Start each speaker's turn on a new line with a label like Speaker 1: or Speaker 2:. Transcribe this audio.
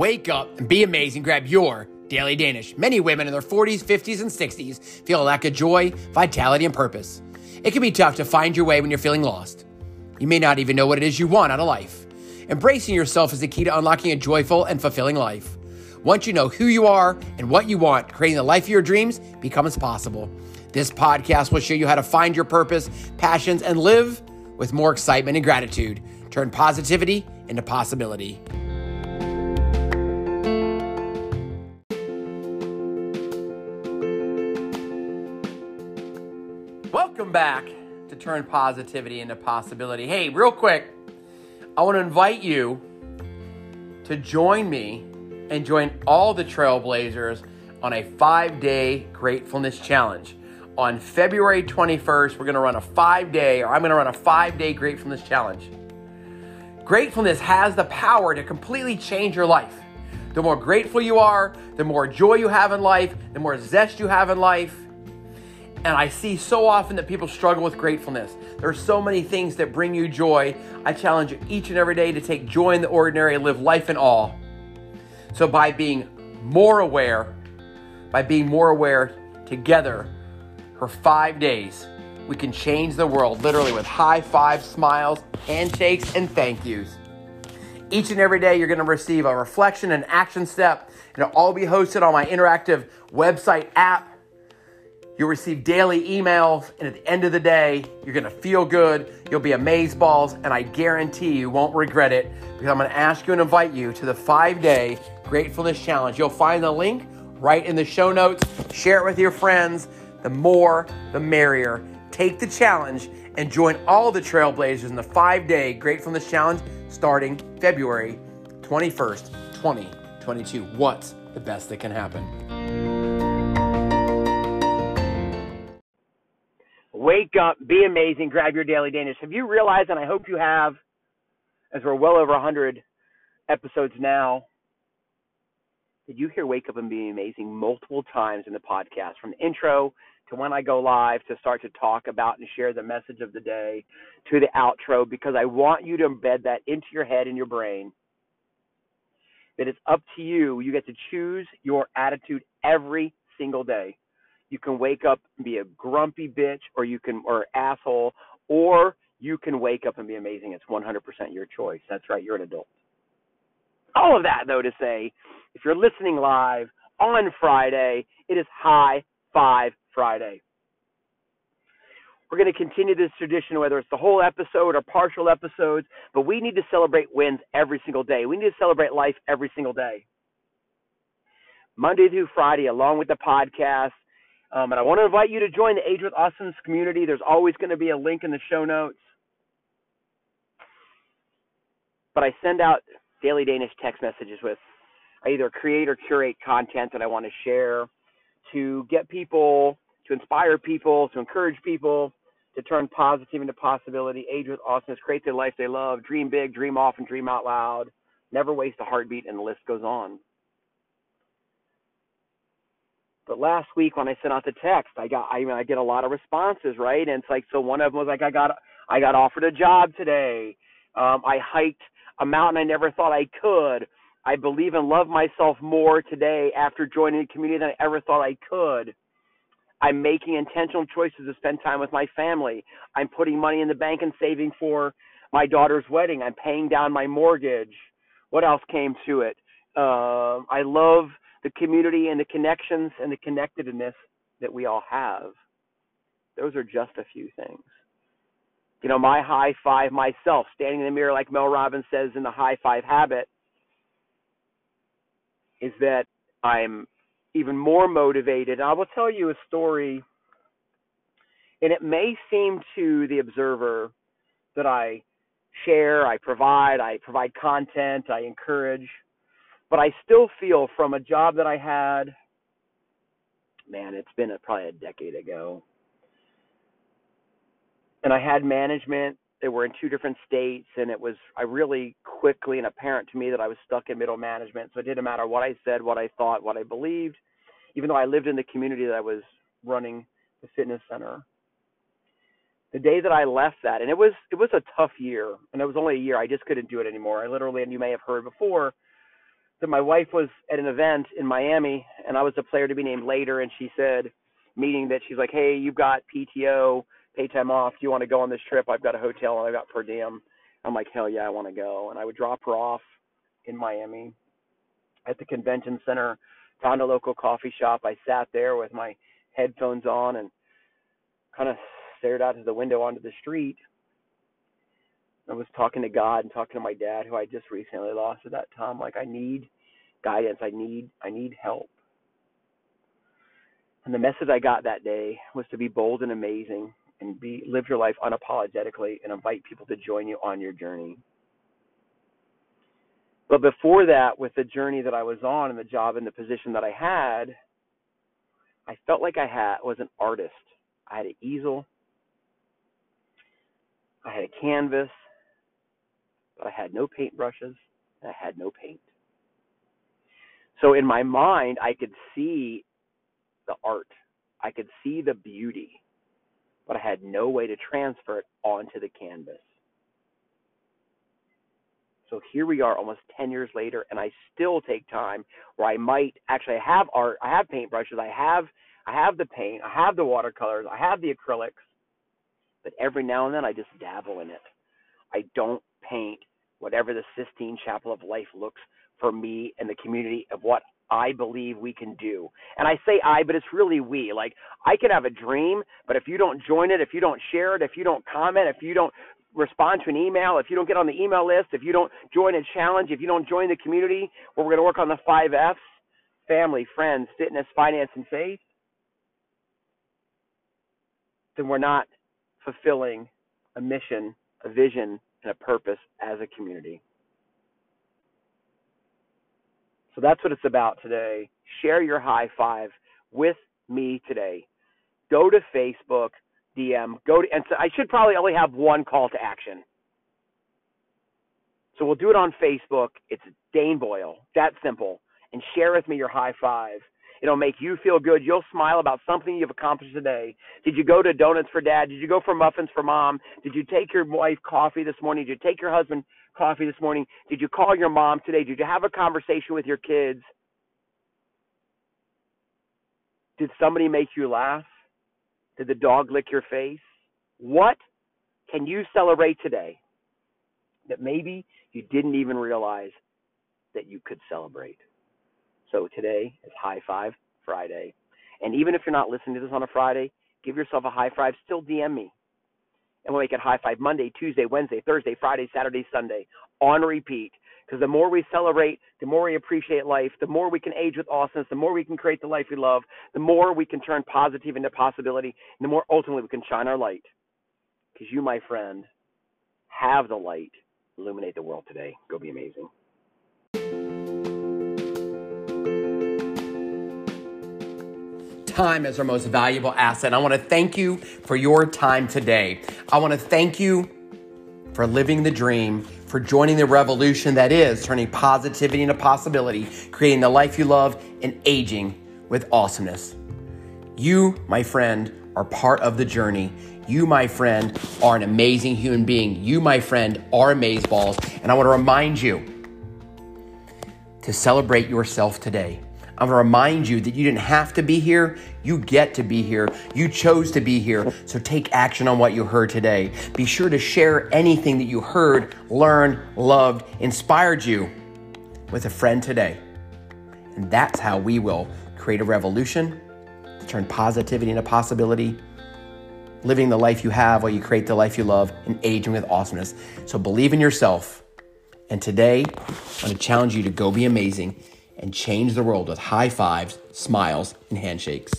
Speaker 1: Wake up and be amazing. Grab your Daily Danish. Many women in their 40s, 50s, and 60s feel a lack of joy, vitality, and purpose. It can be tough to find your way when you're feeling lost. You may not even know what it is you want out of life. Embracing yourself is the key to unlocking a joyful and fulfilling life. Once you know who you are and what you want, creating the life of your dreams becomes possible. This podcast will show you how to find your purpose, passions, and live with more excitement and gratitude. Turn positivity into possibility. Welcome back to Turn Positivity into Possibility. Hey, real quick, I want to invite you to join me and join all the Trailblazers on a five day gratefulness challenge. On February 21st, we're going to run a five day, or I'm going to run a five day gratefulness challenge. Gratefulness has the power to completely change your life. The more grateful you are, the more joy you have in life, the more zest you have in life. And I see so often that people struggle with gratefulness. There are so many things that bring you joy. I challenge you each and every day to take joy in the ordinary and live life in awe. So, by being more aware, by being more aware together for five days, we can change the world literally with high fives, smiles, handshakes, and thank yous. Each and every day, you're going to receive a reflection and action step. And it'll all be hosted on my interactive website app You'll receive daily emails, and at the end of the day, you're gonna feel good. You'll be amazed balls, and I guarantee you won't regret it because I'm gonna ask you and invite you to the five day gratefulness challenge. You'll find the link right in the show notes. Share it with your friends. The more, the merrier. Take the challenge and join all the Trailblazers in the five day gratefulness challenge starting February 21st, 2022. What's the best that can happen? Wake up, be amazing, grab your daily Danish. Have you realized, and I hope you have, as we're well over 100 episodes now, did you hear Wake Up and Be Amazing multiple times in the podcast, from the intro to when I go live to start to talk about and share the message of the day to the outro, because I want you to embed that into your head and your brain. That it's up to you. You get to choose your attitude every single day. You can wake up and be a grumpy bitch, or you can, or asshole, or you can wake up and be amazing. It's 100% your choice. That's right. You're an adult. All of that, though, to say, if you're listening live on Friday, it is High Five Friday. We're going to continue this tradition, whether it's the whole episode or partial episodes, but we need to celebrate wins every single day. We need to celebrate life every single day. Monday through Friday, along with the podcast, um, and I want to invite you to join the Age with Awesomeness community. There's always going to be a link in the show notes. But I send out daily Danish text messages with I either create or curate content that I want to share to get people, to inspire people, to encourage people to turn positive into possibility, age with awesomeness, create the life they love, dream big, dream often, dream out loud, never waste a heartbeat, and the list goes on. But last week when I sent out the text, I got I mean I get a lot of responses, right? And it's like so one of them was like I got I got offered a job today. Um, I hiked a mountain I never thought I could. I believe and love myself more today after joining the community than I ever thought I could. I'm making intentional choices to spend time with my family. I'm putting money in the bank and saving for my daughter's wedding. I'm paying down my mortgage. What else came to it? Uh, I love the community and the connections and the connectedness that we all have. Those are just a few things. You know, my high five myself, standing in the mirror, like Mel Robbins says in the high five habit, is that I'm even more motivated. I will tell you a story, and it may seem to the observer that I share, I provide, I provide content, I encourage but I still feel from a job that I had, man, it's been a, probably a decade ago. And I had management They were in two different states, and it was I really quickly and apparent to me that I was stuck in middle management. So it didn't matter what I said, what I thought, what I believed, even though I lived in the community that I was running the fitness center. The day that I left that, and it was it was a tough year, and it was only a year. I just couldn't do it anymore. I literally, and you may have heard before,
Speaker 2: that my wife was at an event in Miami, and I was a player to be named later, and she said, meaning that she's like, hey, you've got PTO, pay time off. Do you want to go on this trip? I've got a hotel and I've got per diem. I'm like, hell yeah, I want to go. And I would drop her off in Miami at the convention center, found a local coffee shop. I sat there with my headphones on and kind of stared out to the window onto the street. I was talking to God and talking to my dad, who I just recently lost at that time. Like, I need guidance. I need, I need help. And the message I got that day was to be bold and amazing and be live your life unapologetically and invite people to join you on your journey. But before that, with the journey that I was on and the job and the position that I had, I felt like I had was an artist. I had an easel, I had a canvas, I had no paintbrushes, and I had no paint. So in my mind, I could see the art, I could see the beauty, but I had no way to transfer it onto the canvas. So here we are almost 10 years later, and I still take time where I might actually have art, I have paintbrushes, I have I have the paint, I have the watercolors, I have the acrylics, but every now and then I just dabble in it. I don't paint whatever the Sistine Chapel of Life looks for me and the community of what I believe we can do. And I say I, but it's really we. Like I can have a dream, but if you don't join it, if you don't share it, if you don't comment, if you don't respond to an email, if you don't get on the email list, if you don't join a challenge, if you don't join the community where we're going to work on the five F's family, friends, fitness, finance, and faith then we're not fulfilling a mission, a vision, and a purpose as a community. So that's what it's about today. Share your high five with me today. Go to Facebook, DM, go to, and so I should probably only have one call to action. So we'll do it on Facebook. It's Dane Boyle. That simple. And share with me your high five. It'll make you feel good. You'll smile about something you've accomplished today. Did you go to Donuts for Dad? Did you go for muffins for Mom? Did you take your wife coffee this morning? Did you take your husband coffee this morning? Did you call your mom today? Did you have a conversation with your kids? Did somebody make you laugh? Did the dog lick your face? What can you celebrate today that maybe you didn't even realize that you could celebrate? So today is High Five Friday. And even if you're not listening to this on a Friday, give yourself a high five. Still DM me. And we'll make it High Five Monday, Tuesday, Wednesday, Thursday, Friday, Saturday, Sunday on repeat. Because the more we celebrate, the more we appreciate life, the more we can age with awesomeness, the more we can create the life we love, the more we can turn positive into possibility, and the more ultimately we can shine our light. Because you, my friend, have the light. Illuminate the world today. Go be amazing.
Speaker 1: Time is our most valuable asset. I want to thank you for your time today. I want to thank you for living the dream, for joining the revolution that is turning positivity into possibility, creating the life you love, and aging with awesomeness. You, my friend, are part of the journey. You, my friend, are an amazing human being. You, my friend, are amazeballs. And I want to remind you to celebrate yourself today. I'm to remind you that you didn't have to be here. You get to be here. You chose to be here. So take action on what you heard today. Be sure to share anything that you heard, learned, loved, inspired you with a friend today. And that's how we will create a revolution, turn positivity into possibility, living the life you have while you create the life you love, and aging with awesomeness. So believe in yourself. And today, I'm going to challenge you to go be amazing and change the world with high fives, smiles, and handshakes.